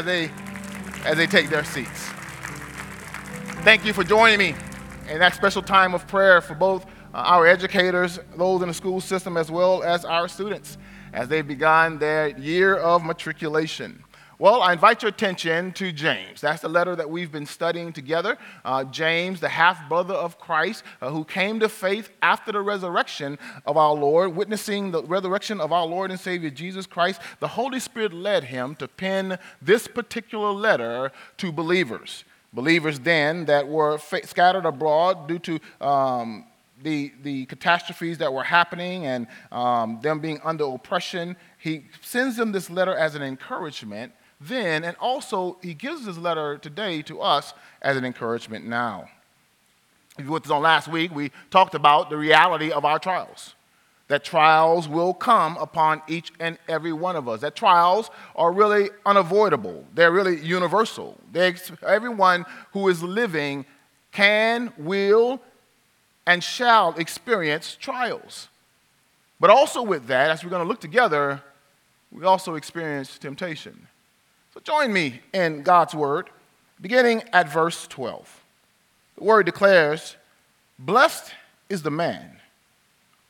as they, as they take their seats. Thank you for joining me in that special time of prayer for both uh, our educators, those in the school system, as well as our students as they've begun their year of matriculation. Well, I invite your attention to James. That's the letter that we've been studying together. Uh, James, the half brother of Christ, uh, who came to faith after the resurrection of our Lord, witnessing the resurrection of our Lord and Savior Jesus Christ. The Holy Spirit led him to pen this particular letter to believers. Believers then that were fa- scattered abroad due to um, the, the catastrophes that were happening and um, them being under oppression. He sends them this letter as an encouragement then, and also he gives this letter today to us as an encouragement now. If you were on last week, we talked about the reality of our trials. That trials will come upon each and every one of us. That trials are really unavoidable. They're really universal. They, everyone who is living can, will, and shall experience trials. But also with that, as we're going to look together, we also experience temptation. Join me in God's word, beginning at verse 12. The word declares, Blessed is the man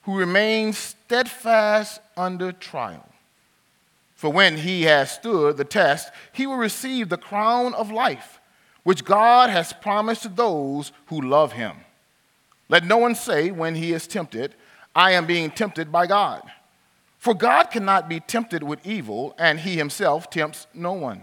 who remains steadfast under trial. For when he has stood the test, he will receive the crown of life, which God has promised to those who love him. Let no one say when he is tempted, I am being tempted by God. For God cannot be tempted with evil, and he himself tempts no one.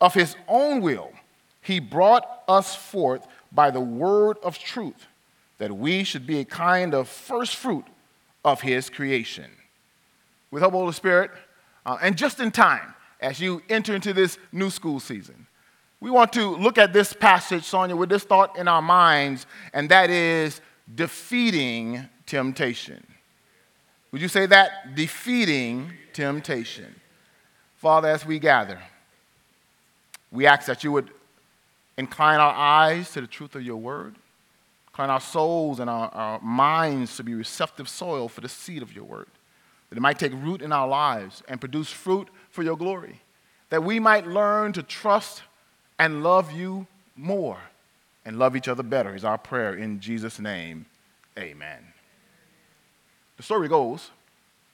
Of his own will, he brought us forth by the word of truth, that we should be a kind of first fruit of his creation. With the Holy Spirit, uh, and just in time, as you enter into this new school season, we want to look at this passage, Sonia, with this thought in our minds, and that is defeating temptation. Would you say that? Defeating temptation. Father, as we gather, we ask that you would incline our eyes to the truth of your word, incline our souls and our, our minds to be receptive soil for the seed of your word, that it might take root in our lives and produce fruit for your glory, that we might learn to trust and love you more and love each other better, is our prayer in Jesus' name. Amen. The story goes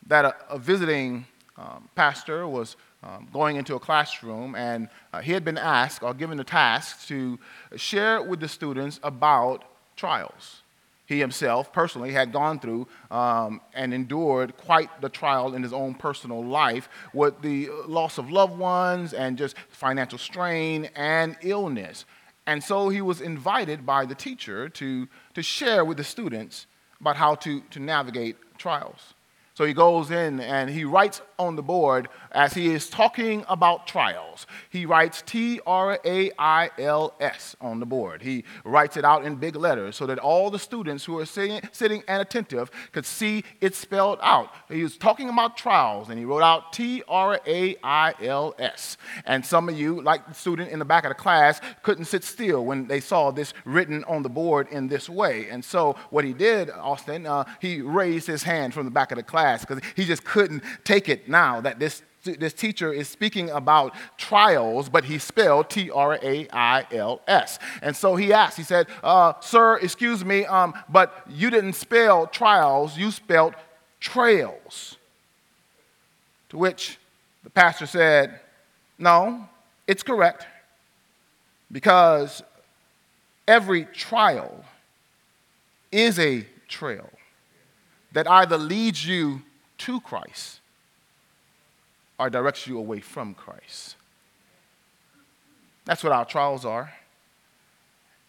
that a, a visiting um, pastor was um, going into a classroom and uh, he had been asked or given the task to share with the students about trials. He himself personally had gone through um, and endured quite the trial in his own personal life with the loss of loved ones and just financial strain and illness. And so he was invited by the teacher to, to share with the students about how to, to navigate trials. So he goes in and he writes on the board as he is talking about trials. He writes T R A I L S on the board. He writes it out in big letters so that all the students who are sitting, sitting and attentive could see it spelled out. He was talking about trials and he wrote out T R A I L S. And some of you, like the student in the back of the class, couldn't sit still when they saw this written on the board in this way. And so what he did, Austin, uh, he raised his hand from the back of the class class because he just couldn't take it now that this, this teacher is speaking about trials, but he spelled T R A I L S. And so he asked, he said, uh, Sir, excuse me, um, but you didn't spell trials, you spelled trails. To which the pastor said, No, it's correct because every trial is a trail that either leads you to Christ or directs you away from Christ. That's what our trials are.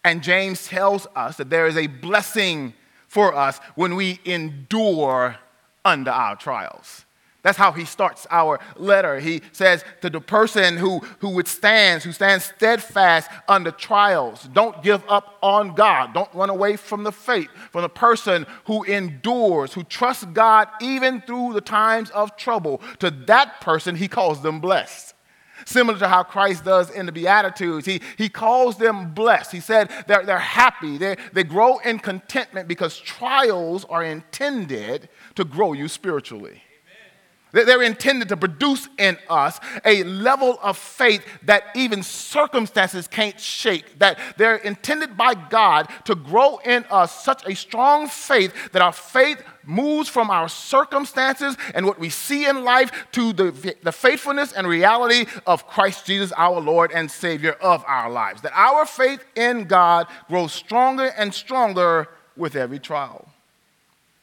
And James tells us that there is a blessing for us when we endure under our trials That's how he starts our letter. He says to the person who, who withstands, who stands steadfast under trials, don't give up on God. Don't run away from the faith. From the person who endures, who trusts God even through the times of trouble, to that person, he calls them blessed. Similar to how Christ does in the Beatitudes, he, he calls them blessed. He said they're, they're happy, they, they grow in contentment because trials are intended to grow you spiritually. They're intended to produce in us a level of faith that even circumstances can't shake. That they're intended by God to grow in us such a strong faith that our faith moves from our circumstances and what we see in life to the, the faithfulness and reality of Christ Jesus, our Lord and Savior of our lives. That our faith in God grows stronger and stronger with every trial.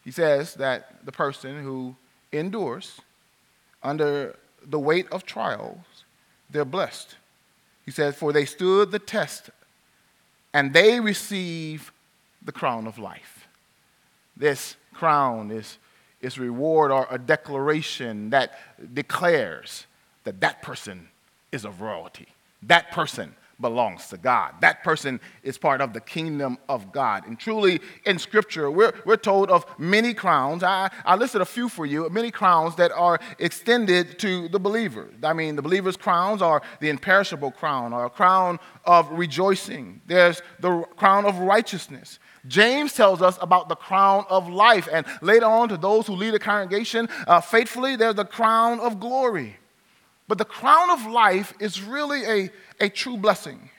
He says that the person who endures under the weight of trials, they're blessed. He says, For they stood the test and they receive the crown of life. This crown is, is reward or a declaration that declares that that person is of royalty. That person belongs to God. That person is part of the kingdom of God. And truly, in Scripture, we're, we're told of many crowns. I, I listed a few for you, many crowns that are extended to the believer. I mean, the believer's crowns are the imperishable crown, or a crown of rejoicing. There's the crown of righteousness. James tells us about the crown of life. And later on, to those who lead a congregation uh, faithfully, there's the crown of glory. But the crown of life is really a, a true blessing.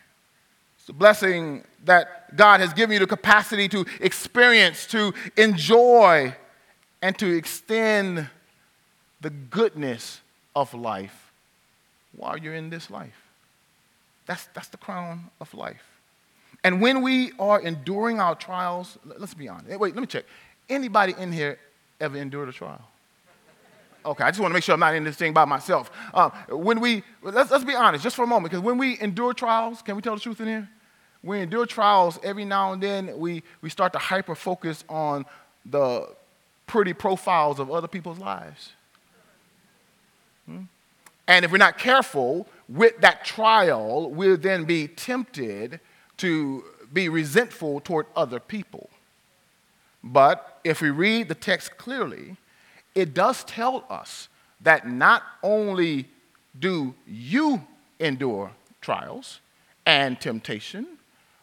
It's a blessing that God has given you the capacity to experience, to enjoy, and to extend the goodness of life while you're in this life. That's, that's the crown of life. And when we are enduring our trials, let's be honest. Wait, let me check. Anybody in here ever endured a trial? Okay, I just want to make sure I'm not in this thing by myself. Um, when we, let's, let's be honest, just for a moment, because when we endure trials, can we tell the truth in here? We endure trials every now and then, we, we start to hyper focus on the pretty profiles of other people's lives. Hmm? And if we're not careful with that trial, we'll then be tempted to be resentful toward other people. But if we read the text clearly, it does tell us that not only do you endure trials and temptation,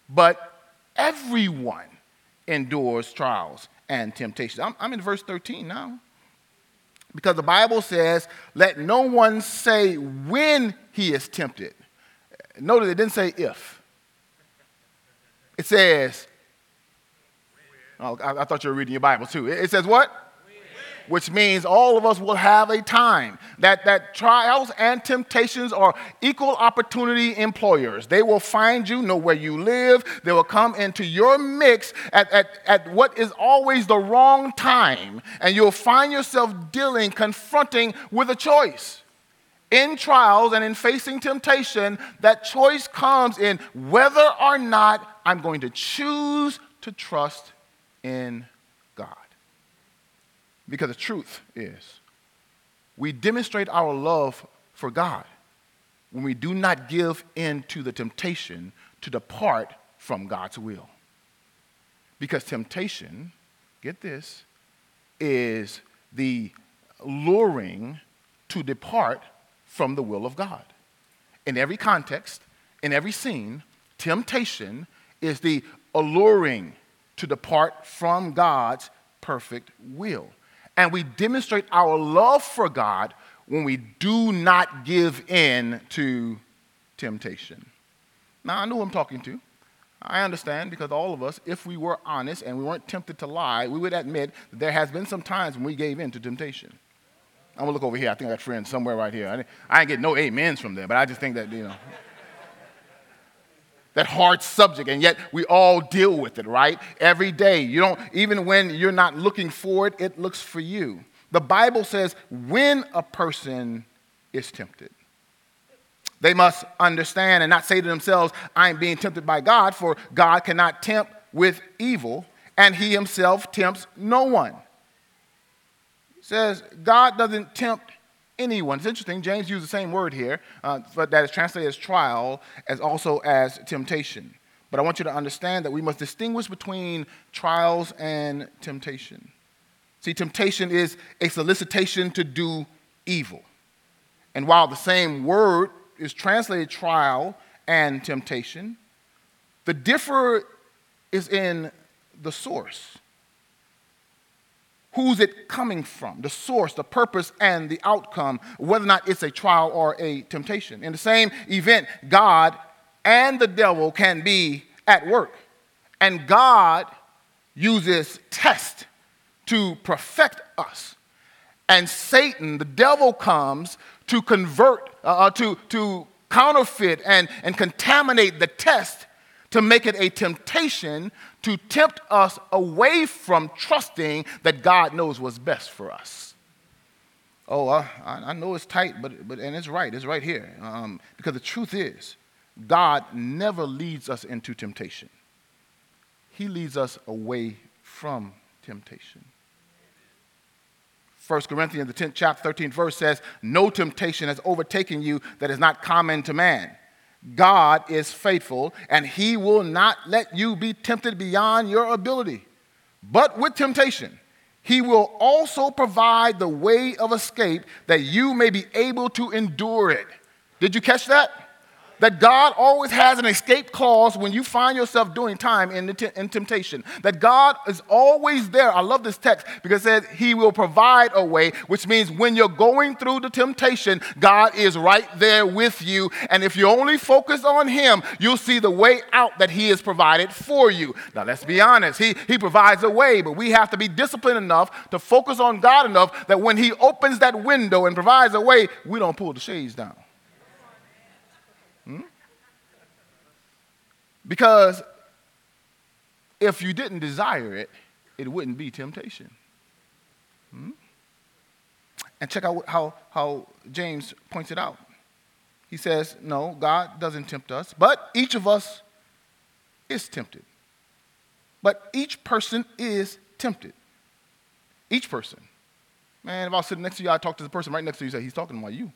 but everyone endures trials and temptation. I'm, I'm in verse 13 now. Because the Bible says, let no one say when he is tempted. Notice it didn't say if. It says, oh, I, I, thought you were reading your Bible too. It, it says what? Which means all of us will have a time. That, that trials and temptations are equal opportunity employers. They will find you, know where you live, they will come into your mix at, at, at what is always the wrong time, and you'll find yourself dealing, confronting with a choice. In trials and in facing temptation, that choice comes in whether or not I'm going to choose to trust in because the truth is, we demonstrate our love for God when we do not give in to the temptation to depart from God's will. Because temptation, get this, is the luring to depart from the will of God. In every context, in every scene, temptation is the alluring to depart from God's perfect will. And we demonstrate our love for God when we do not give in to temptation. Now, I know who I'm talking to. I understand because all of us, if we were honest and we weren't tempted to lie, we would admit that there has been some times when we gave in to temptation. I'm gonna look over here. I think I got friends somewhere right here. I I didn't get no amens from there, but I just think that, you know that hard subject, and yet we all deal with it, right? Every day. You don't, even when you're not looking for it, it looks for you. The Bible says when a person is tempted, they must understand and not say to themselves, I'm being tempted by God, for God cannot tempt with evil, and he himself tempts no one. He says God doesn't tempt anyone. It's interesting, James used the same word here, uh, but that is translated as trial, as also as temptation. But I want you to understand that we must distinguish between trials and temptation. See, temptation is a solicitation to do evil. And while the same word is translated trial and temptation, the differ is in the source. Who's it coming from? The source, the purpose, and the outcome, whether or not it's a trial or a temptation. In the same event, God and the devil can be at work. And God uses test to perfect us. And Satan, the devil, comes to convert, uh, uh to, to counterfeit and, and contaminate the test to make it a temptation to tempt us away from trusting that God knows what's best for us. Oh, I, I know it's tight, but, but and it's right. It's right here. Um, because the truth is, God never leads us into temptation. He leads us away from temptation. 1 Corinthians, the 10th chapter, 13th verse says, No temptation has overtaken you that is not common to man. God is faithful, and he will not let you be tempted beyond your ability. But with temptation, he will also provide the way of escape that you may be able to endure it. Did you catch that? That God always has an escape clause when you find yourself doing time in, t- in temptation. That God is always there. I love this text because it says He will provide a way, which means when you're going through the temptation, God is right there with you. And if you only focus on Him, you'll see the way out that He has provided for you. Now, let's be honest. He, he provides a way, but we have to be disciplined enough to focus on God enough that when He opens that window and provides a way, we don't pull the shades down. Because if you didn't desire it, it wouldn't be temptation. Hmm? And check out how, how James points it out. He says, No, God doesn't tempt us, but each of us is tempted. But each person is tempted. Each person. Man, if I was sitting next to you, I'd talk to the person right next to you and say, He's talking about you.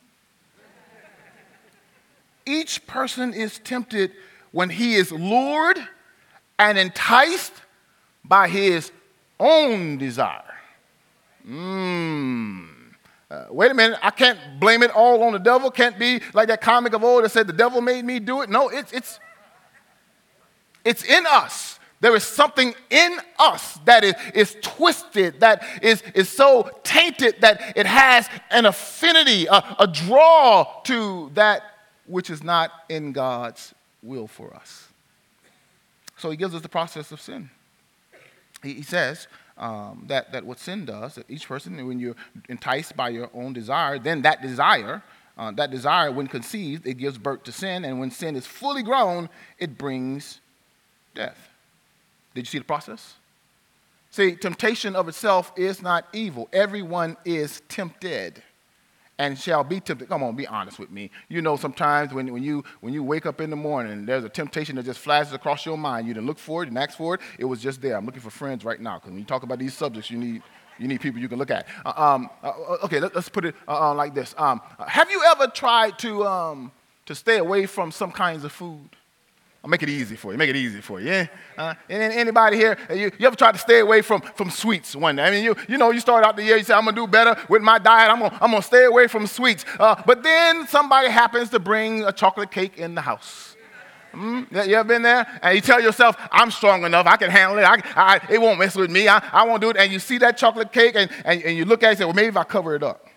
Each person is tempted when he is lured and enticed by his own desire. Mmm. Uh, wait a minute, I can't blame it all on the devil. Can't be like that comic of old that said the devil made me do it. No, it's, it's, it's in us. There is something in us that is, is twisted, that is, is so tainted that it has an affinity, a, a draw to that which is not in God's will for us. So he gives us the process of sin. He, he says um, that, that what sin does, that each person, when you're enticed by your own desire, then that desire, uh, that desire, when conceived, it gives birth to sin. And when sin is fully grown, it brings death. Did you see the process? See, temptation of itself is not evil. Everyone is tempted and shall be tempted. Come on, be honest with me. You know, sometimes when, when, you, when you wake up in the morning, there's a temptation that just flashes across your mind. You didn't look for it and ask for it. It was just there. I'm looking for friends right now because when you talk about these subjects, you need, you need people you can look at. Uh, um, uh, uh okay, let, us put it uh, uh, like this. Um, have you ever tried to, um, to stay away from some kinds of food? I'll make it easy for you. Make it easy for you. Yeah. Uh, anybody here? You, you ever tried to stay away from, from sweets one day? I mean, you, you know, you start out the year, you say, I'm gonna do better with my diet. I'm gonna, I'm gonna stay away from sweets. Uh, but then somebody happens to bring a chocolate cake in the house. Mm, you ever been there? And you tell yourself, I'm strong enough, I can handle it, I, I, it won't mess with me, I, I won't do it. And you see that chocolate cake and, and, and you look at it and say, well, maybe if I cover it up.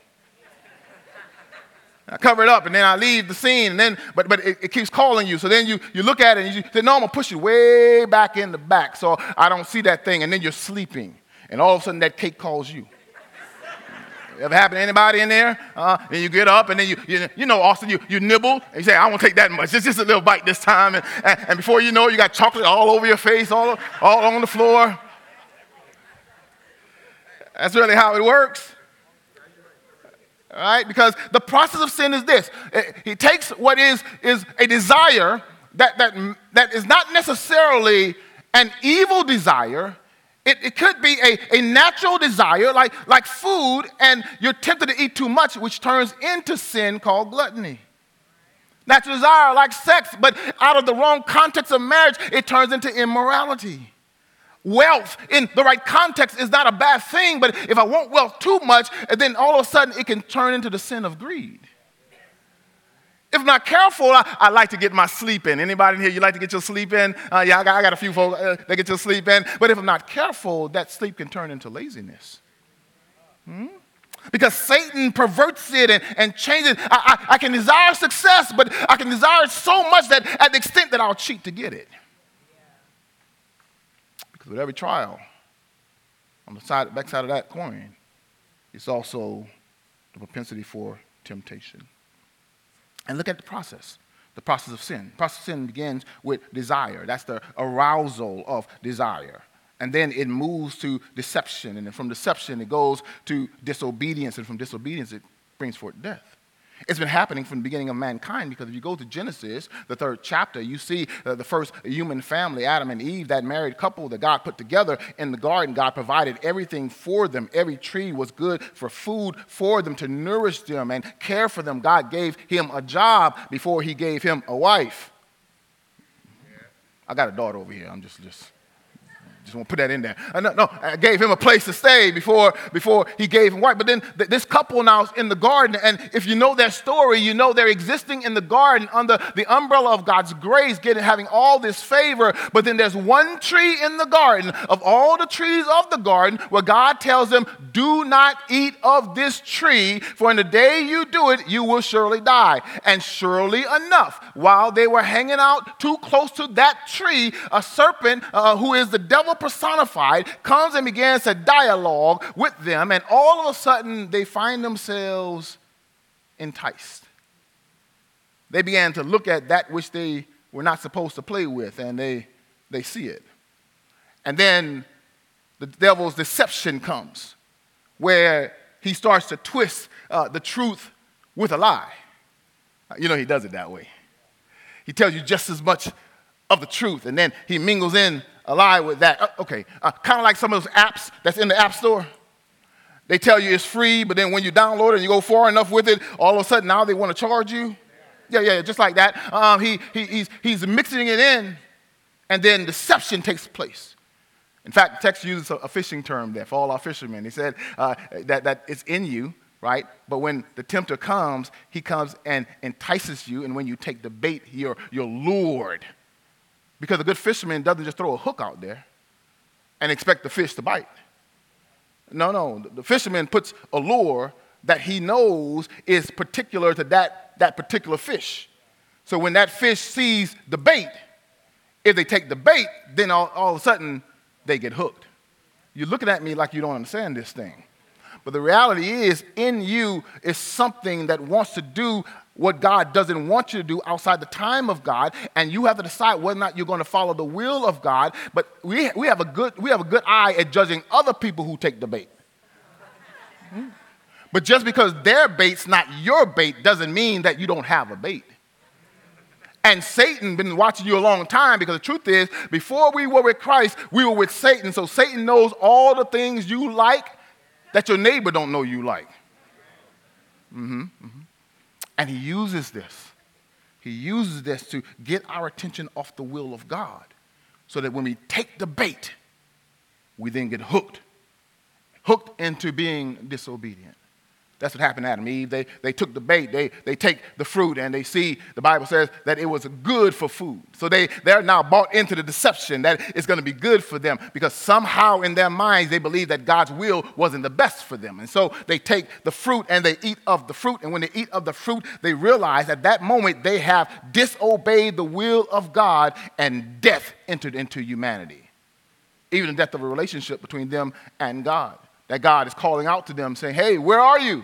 I cover it up and then I leave the scene and then, but, but it, it keeps calling you. So then you, you look at it and you say, no, I'm gonna push you way back in the back so I don't see that thing. And then you're sleeping and all of a sudden that cake calls you. Ever happened to anybody in there? Uh, and you get up and then you, you, you know, Austin, you, you nibble and you say, I won't take that much, just, just a little bite this time. And, and, and before you know it, you got chocolate all over your face, all, all on the floor. That's really how it works. Right? Because the process of sin is this he takes what is, is a desire that, that, that is not necessarily an evil desire, It, it could be a, a natural desire, like, like food, and you're tempted to eat too much, which turns into sin called gluttony. Natural desire, like sex, but out of the wrong context of marriage, it turns into immorality. Wealth in the right context is not a bad thing, but if I want wealth too much, then all of a sudden it can turn into the sin of greed. If I'm not careful, I, I, like to get my sleep in. Anybody in here, you like to get your sleep in? Uh, yeah, I got, I got, a few folks uh, that get your sleep in. But if I'm not careful, that sleep can turn into laziness. Hmm? Because Satan perverts it and, and changes it. I, I, I can desire success, but I can desire it so much that at the extent that I'll cheat to get it. With every trial, on the side, back side of that coin, it's also the propensity for temptation. And look at the process the process of sin. The process of sin begins with desire. That's the arousal of desire. And then it moves to deception. And then from deception, it goes to disobedience. And from disobedience, it brings forth death. It's been happening from the beginning of mankind because if you go to Genesis, the third chapter, you see uh, the first human family, Adam and Eve, that married couple that God put together in the garden. God provided everything for them. Every tree was good for food for them to nourish them and care for them. God gave him a job before he gave him a wife. I got a daughter over here. I'm just, just just want to put that in there. No, no, I gave him a place to stay before, before he gave him wife. But then th- this couple now is in the garden, and if you know their story, you know they're existing in the garden under the umbrella of God's grace, getting having all this favor. But then there's one tree in the garden of all the trees of the garden where God tells them, "Do not eat of this tree, for in the day you do it, you will surely die." And surely enough, while they were hanging out too close to that tree, a serpent uh, who is the devil personified comes and begins to dialogue with them, and all of a sudden they find themselves enticed. They began to look at that which they were not supposed to play with, and they, they see it. And then the devil's deception comes, where he starts to twist uh, the truth with a lie. You know, he does it that way. He tells you just as much of the truth, and then he mingles in a lie with that. Uh, okay, uh, kind of like some of those apps that's in the App Store. They tell you it's free, but then when you download it and you go far enough with it, all of a sudden now they want to charge you. Yeah, yeah, just like that. Um, he, he, he's, he's mixing it in, and then deception takes place. In fact, the text uses a, a fishing term there for all our fishermen. He said uh, that, that it's in you, right? But when the tempter comes, he comes and entices you, and when you take the bait, you're, you're lured because a good fisherman doesn't just throw a hook out there and expect the fish to bite. No, no. The fisherman puts a lure that he knows is particular to that, that particular fish. So when that fish sees the bait, if they take the bait, then all, all of a sudden they get hooked. You're looking at me like you don't understand this thing. But the reality is, in you is something that wants to do what God doesn't want you to do outside the time of God, and you have to decide whether or not you're going to follow the will of God. But we, we, have, a good, we have a good eye at judging other people who take the bait. But just because their bait's not your bait doesn't mean that you don't have a bait. And Satan been watching you a long time because the truth is, before we were with Christ, we were with Satan. So Satan knows all the things you like that your neighbor don't know you like. Mm-hmm, mm-hmm. And he uses this. He uses this to get our attention off the will of God so that when we take the bait, we then get hooked, hooked into being disobedient. That's what happened to Adam and Eve. They, they took the bait, they, they take the fruit, and they see, the Bible says, that it was good for food. So they, they're now bought into the deception that it's going to be good for them because somehow in their minds they believe that God's will wasn't the best for them. And so they take the fruit and they eat of the fruit. And when they eat of the fruit, they realize at that moment they have disobeyed the will of God and death entered into humanity. Even the death of a relationship between them and God that God is calling out to them, saying, Hey, where are you?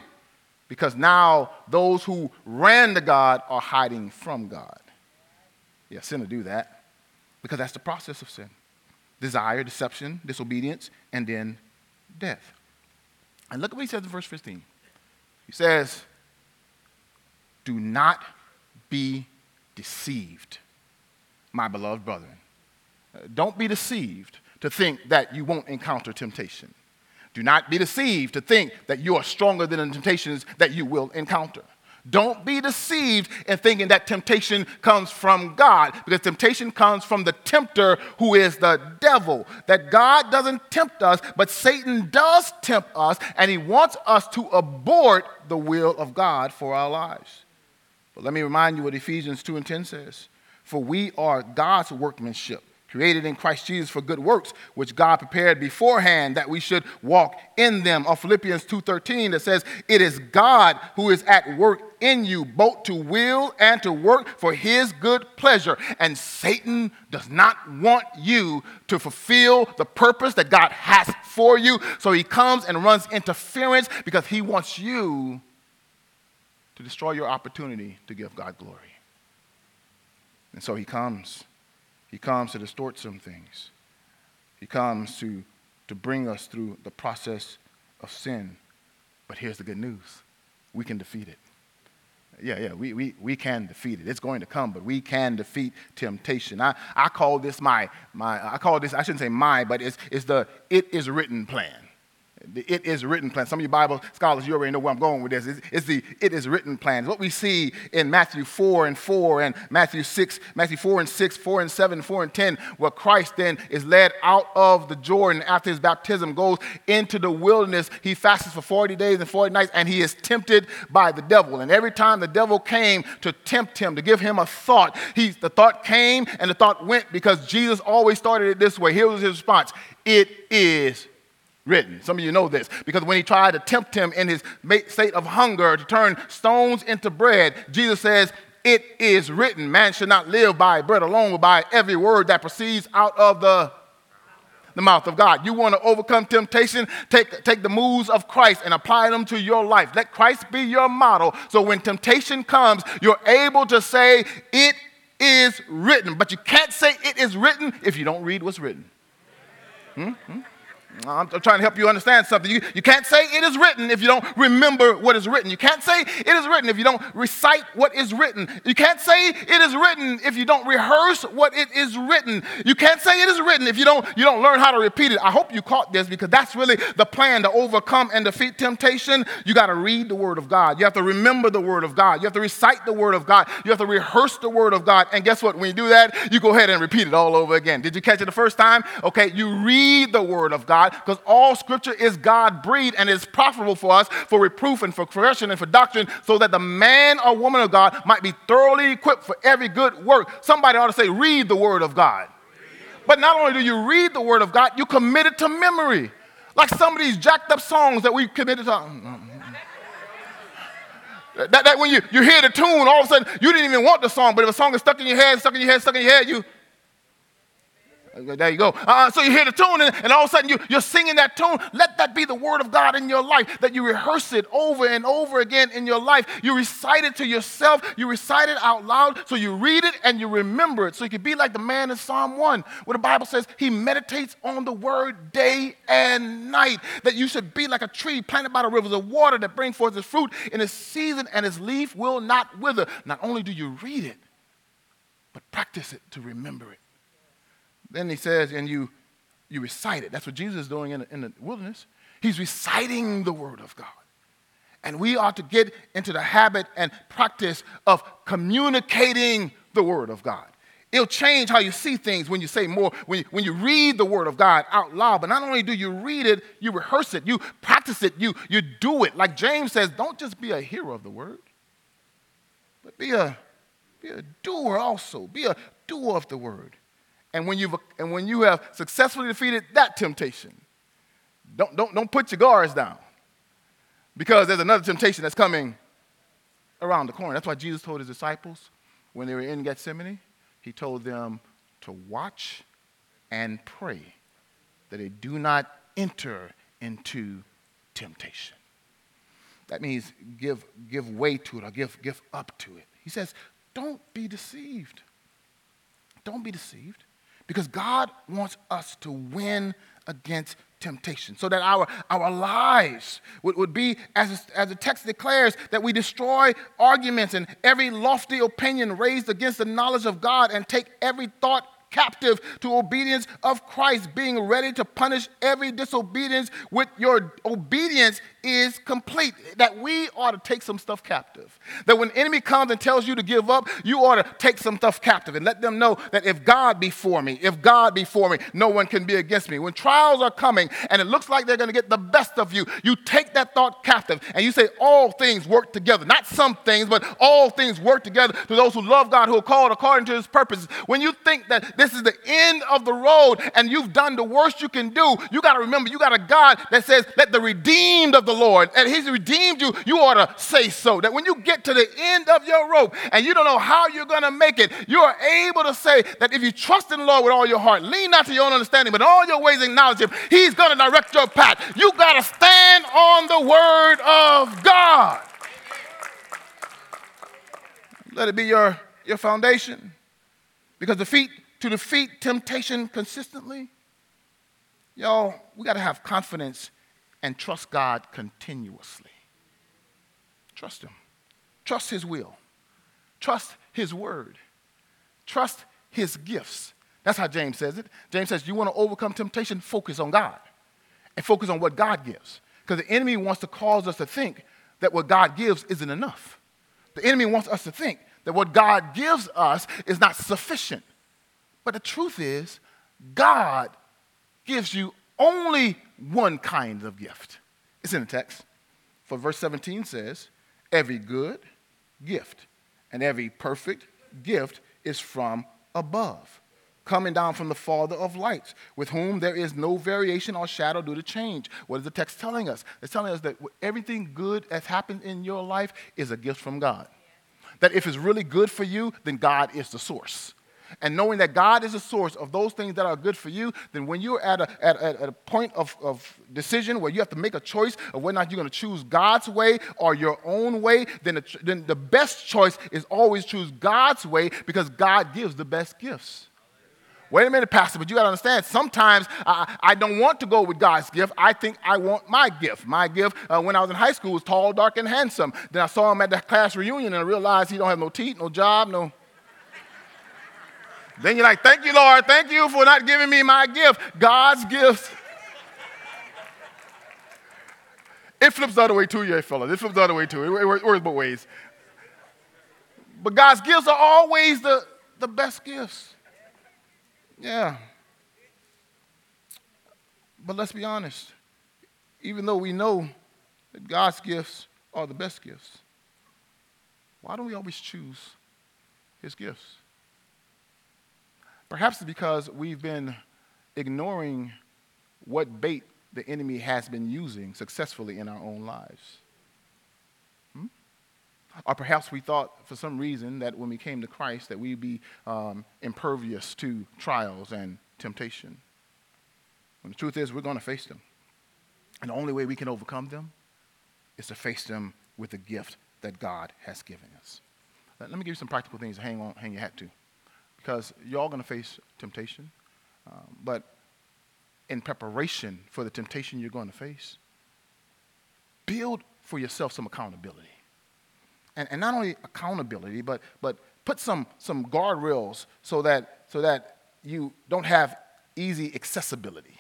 Because now those who ran to God are hiding from God. Yeah, sin to do that because that's the process of sin desire, deception, disobedience, and then death. And look at what he says in verse 15. He says, Do not be deceived, my beloved brethren. Uh, don't be deceived to think that you won't encounter temptation. Do not be deceived to think that you are stronger than the temptations that you will encounter. Don't be deceived in thinking that temptation comes from God, because temptation comes from the tempter who is the devil. That God doesn't tempt us, but Satan does tempt us, and he wants us to abort the will of God for our lives. But let me remind you what Ephesians 2 and 10 says For we are God's workmanship created in Christ Jesus for good works, which God prepared beforehand that we should walk in them. Or Philippians 2:13 that says, "It is God who is at work in you, both to will and to work for his good pleasure." And Satan does not want you to fulfill the purpose that God has for you. So he comes and runs interference because he wants you to destroy your opportunity to give God glory. And so he comes he comes to distort some things. He comes to, to bring us through the process of sin. But here's the good news we can defeat it. Yeah, yeah, we, we, we can defeat it. It's going to come, but we can defeat temptation. I, I call this my, my, I call this, I shouldn't say my, but it's, it's the it is written plan. The it is written plan. Some of you Bible scholars, you already know where I'm going with this. It's, it's the it is written plan. What we see in Matthew 4 and 4 and Matthew 6, Matthew 4 and 6, 4 and 7, 4 and 10, where Christ then is led out of the Jordan after his baptism, goes into the wilderness. He fasts for 40 days and 40 nights, and he is tempted by the devil. And every time the devil came to tempt him, to give him a thought, he, the thought came and the thought went because Jesus always started it this way. Here was his response It is written. Some of you know this because when he tried to tempt him in his state of hunger to turn stones into bread, Jesus says, It is written, man should not live by bread alone, but by every word that proceeds out of the the mouth of God. You want to overcome temptation? Take, take the moves of Christ and apply them to your life. Let Christ be your model. So when temptation comes, you're able to say, It is written. But you can't say it is written if you don't read what's written. Hmm? Hmm? I'm, trying to help you understand something. You, you can't say it is written if you don't remember what is written. You can't say it is written if you don't recite what is written. You can't say it is written if you don't rehearse what it is written. You can't say it is written if you don't, you don't learn how to repeat it. I hope you caught this because that's really the plan to overcome and defeat temptation. You got to read the Word of God. You have to remember the Word of God. You have to recite the Word of God. You have to rehearse the Word of God. And guess what? When you do that, you go ahead and repeat it all over again. Did you catch it the first time? Okay, you read the Word of God because all scripture is God breathed and is profitable for us for reproof and for correction and for doctrine, so that the man or woman of God might be thoroughly equipped for every good work. Somebody ought to say, read the word of God. But not only do you read the word of God, you commit it to memory. Like some of these jacked up songs that we committed to. Um, um, um. That, that when you, you hear the tune, all of a sudden you didn't even want the song, but if a song is stuck in your head, stuck in your head, stuck in your head, you there you go. Uh, so you hear the tune, and, and all of a sudden you, you're singing that tune. Let that be the word of God in your life, that you rehearse it over and over again in your life. You recite it to yourself, you recite it out loud, so you read it and you remember it. So you can be like the man in Psalm 1, where the Bible says he meditates on the word day and night. That you should be like a tree planted by the rivers of water that bring forth its fruit in its season, and its leaf will not wither. Not only do you read it, but practice it to remember it. Then he says, and you, you recite it. That's what Jesus is doing in the, in the wilderness. He's reciting the word of God. And we ought to get into the habit and practice of communicating the word of God. It'll change how you see things when you say more, when you, when you read the word of God out loud. But not only do you read it, you rehearse it, you practice it, you, you do it. Like James says, don't just be a hearer of the word, but be a, be a doer also. Be a doer of the word. And when, you've, and when you have successfully defeated that temptation, don't, don't, don't put your guards down because there's another temptation that's coming around the corner. That's why Jesus told his disciples when they were in Gethsemane, he told them to watch and pray that they do not enter into temptation. That means give, give way to it or give, give up to it. He says, don't be deceived. Don't be deceived. Because God wants us to win against temptation so that our, our lives would, would be, as, as the text declares, that we destroy arguments and every lofty opinion raised against the knowledge of God and take every thought captive to obedience of Christ, being ready to punish every disobedience with your obedience is complete. That we ought to take some stuff captive. That when enemy comes and tells you to give up, you ought to take some stuff captive and let them know that if God be for me, if God be for me, no one can be against me. When trials are coming and it looks like they're going to get the best of you, you take that thought captive and you say, All things work together. Not some things, but all things work together to those who love God, who are called according to his purposes. When you think that this is the end of the road and you've done the worst you can do, you got to remember you got a God that says, Let the redeemed of the Lord, and he's redeemed you, you ought to say so. That when you get to the end of your rope and you don't know how you're going to make it, you are able to say that if you trust in the Lord with all your heart, lean not to your own understanding, but all your ways acknowledge him, he's going to direct your path. You got to stand on the word of God. Let it be your, your foundation. Because defeat, to defeat temptation consistently, y'all, we got to have confidence and trust God continuously. Trust Him. Trust His will. Trust His word. Trust His gifts. That's how James says it. James says, You want to overcome temptation? Focus on God and focus on what God gives. Because the enemy wants to cause us to think that what God gives isn't enough. The enemy wants us to think that what God gives us is not sufficient. But the truth is, God gives you only one kind of gift. It's in the text. For verse 17 says, Every good gift and every perfect gift is from above, coming down from the Father of lights, with whom there is no variation or shadow due to change. What is the text telling us? It's telling us that everything good that's happened in your life is a gift from God. That if it's really good for you, then God is the source. And knowing that God is the source of those things that are good for you, then when you're at a, at, at a point of, of decision where you have to make a choice of whether or not you're going to choose God's way or your own way, then the, then the best choice is always choose God's way because God gives the best gifts. Wait a minute, Pastor, but you got to understand, sometimes I, I, don't want to go with God's gift. I think I want my gift. My gift uh, when I was in high school was tall, dark, and handsome. Then I saw him at the class reunion and I realized he don't have no teeth, no job, no. Then you're like, thank you, Lord. Thank you for not giving me my gift. God's gift. it flips the other way too, yeah, fellas. It flips the other way too. It, it works both ways. But God's gifts are always the, the best gifts. Yeah. But let's be honest. Even though we know that God's gifts are the best gifts, why don't we always choose His gifts? Perhaps it's because we've been ignoring what bait the enemy has been using successfully in our own lives. Or perhaps we thought for some reason that when we came to Christ that we'd be um, impervious to trials and temptation. When the truth is, we're going to face them. And the only way we can overcome them is to face them with the gift that God has given us. Let me give you some practical things to hang on, hang your hat to. Because you're all going to face temptation. Um, but in preparation for the temptation you're going to face, build for yourself some accountability and, and not only accountability, but, but put some, some guardrails so that, so that you don't have easy accessibility.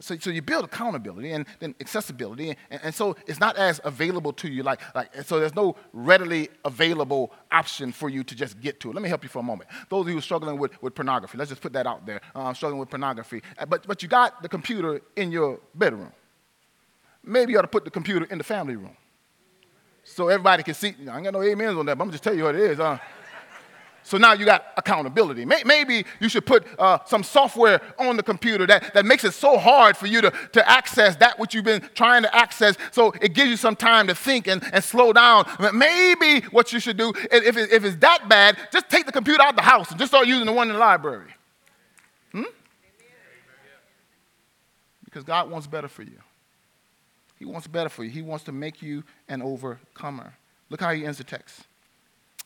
So, so you build accountability and then accessibility, and, and, so it's not as available to you. Like, like, so there's no readily available option for you to just get to it. Let me help you for a moment. Those of you struggling with, with pornography, let's just put that out there. Uh, struggling with pornography, uh, but, but you got the computer in your bedroom. Maybe you ought to put the computer in the family room so everybody can see. I ain't got no amens on that, but I'm just tell you what it is. Huh? So now you got accountability. Maybe you should put uh, some software on the computer that, that makes it so hard for you to, to access that which you've been trying to access. So it gives you some time to think and, and slow down. Maybe what you should do, if, it, if it's that bad, just take the computer out of the house and just start using the one in the library. Hmm? Because God wants better for you. He wants better for you. He wants to make you an overcomer. Look how he ends the text.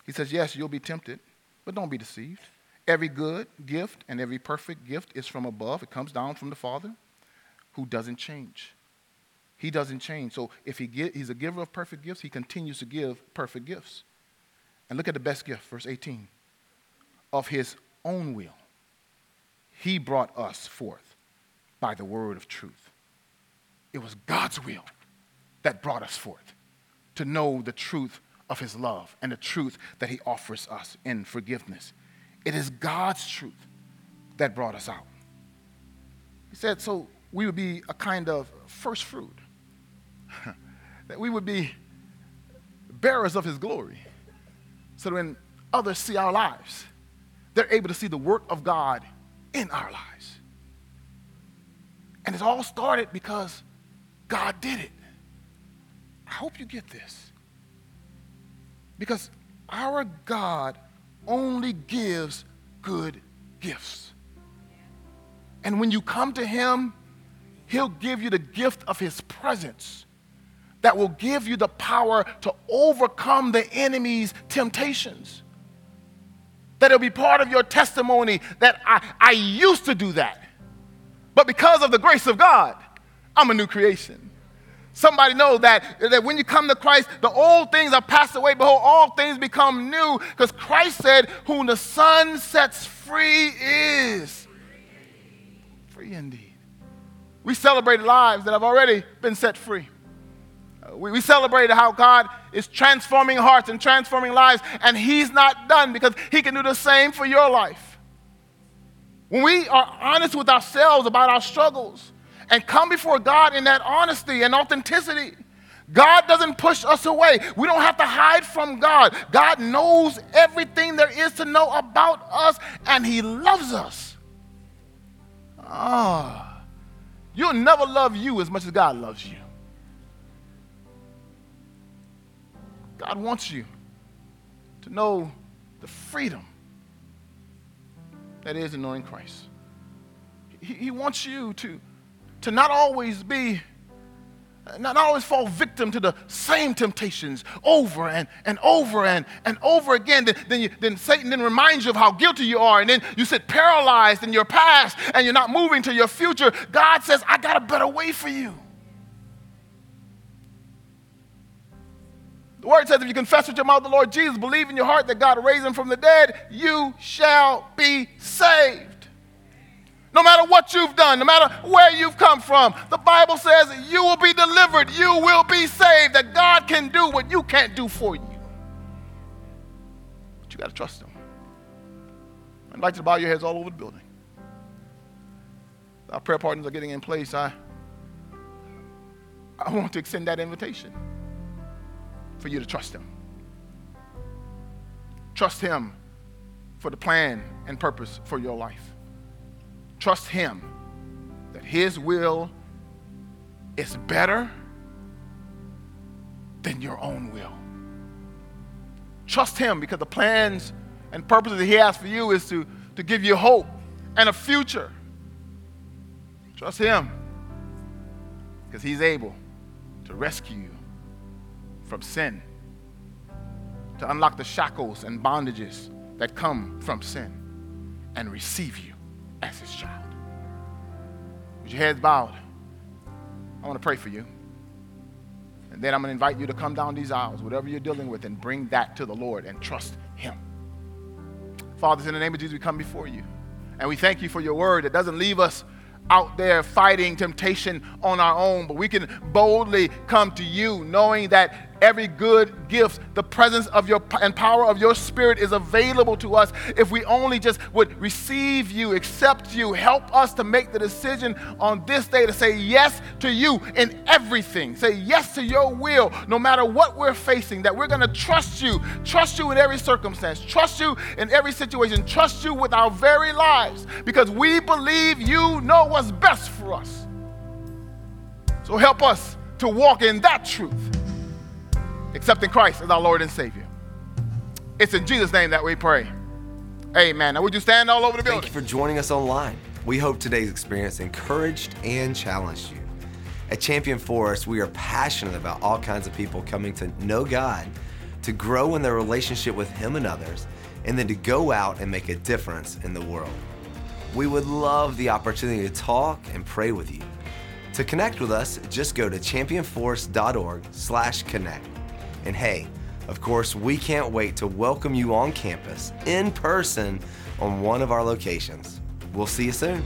He says, Yes, you'll be tempted, but don't be deceived. Every good gift and every perfect gift is from above. It comes down from the Father who doesn't change. He doesn't change. So if he get, he's a giver of perfect gifts, he continues to give perfect gifts. And look at the best gift, verse 18. Of his own will. He brought us forth by the word of truth. It was God's will that brought us forth to know the truth of His love and the truth that He offers us in forgiveness. It is God's truth that brought us out. He said, so we would be a kind of first fruit, that we would be bearers of His glory, so that when others see our lives, they're able to see the work of God in our lives. And it all started because God did it. I hope you get this. Because our God only gives good gifts. And when you come to Him, He'll give you the gift of His presence that will give you the power to overcome the enemy's temptations. That it'll be part of your testimony that I, I used to do that. But because of the grace of God, I'm a new creation. Somebody know that, that when you come to Christ, the old things are passed away. Behold, all things become new. Because Christ said, Whom the Son sets free is free indeed. We celebrate lives that have already been set free. Uh, we, we celebrated how God is transforming hearts and transforming lives, and He's not done because He can do the same for your life. When we are honest with ourselves about our struggles, and come before God in that honesty and authenticity. God doesn't push us away. We don't have to hide from God. God knows everything there is to know about us, and He loves us. Ah, oh, you'll never love you as much as God loves you. God wants you to know the freedom that is in knowing Christ. He, he wants you to to not always be, not always fall victim to the same temptations over and, and over and, and over again. Then, then, you, then Satan then reminds you of how guilty you are, and then you sit paralyzed in your past and you're not moving to your future. God says, I got a better way for you. The word says, if you confess with your mouth the Lord Jesus, believe in your heart that God raised him from the dead, you shall be saved. No matter what you've done, no matter where you've come from, the Bible says you will be delivered, you will be saved, that God can do what you can't do for you. But you got to trust Him. I'd like to bow your heads all over the building. Our prayer partners are getting in place. I, I want to extend that invitation for you to trust Him. Trust Him for the plan and purpose for your life. Trust Him that His will is better than your own will. Trust Him because the plans and purposes that He has for you is to, to give you hope and a future. Trust Him because He's able to rescue you from sin, to unlock the shackles and bondages that come from sin, and receive you as his child. With your heads bowed, I want to pray for you. And then I'm going to invite you to come down these aisles, whatever you're dealing with, and bring that to the Lord and trust him. Fathers, in the name of Jesus, we come before you. And we thank you for your word that doesn't leave us out there fighting temptation on our own, but we can boldly come to you knowing that every good gift, the presence of your and power of your spirit is available to us if we only just would receive you, accept you, help us to make the decision on this day to say yes to you in everything. Say yes to your will no matter what we're facing, that we're going to trust you, trust you in every circumstance, trust you in every situation, trust you with our very lives because we believe you know what's best for us. So help us to walk in that truth accepting Christ as our Lord and Savior. It's in Jesus' name that we pray. Amen. Now, would you stand all over the building? Thank you for joining us online. We hope today's experience encouraged and challenged you. At Champion Forest, we are passionate about all kinds of people coming to know God, to grow in their relationship with Him and others, and then to go out and make a difference in the world. We would love the opportunity to talk and pray with you. To connect with us, just go to championforest.org/connect. And hey, of course, we can't wait to welcome you on campus in person on one of our locations. We'll see you soon.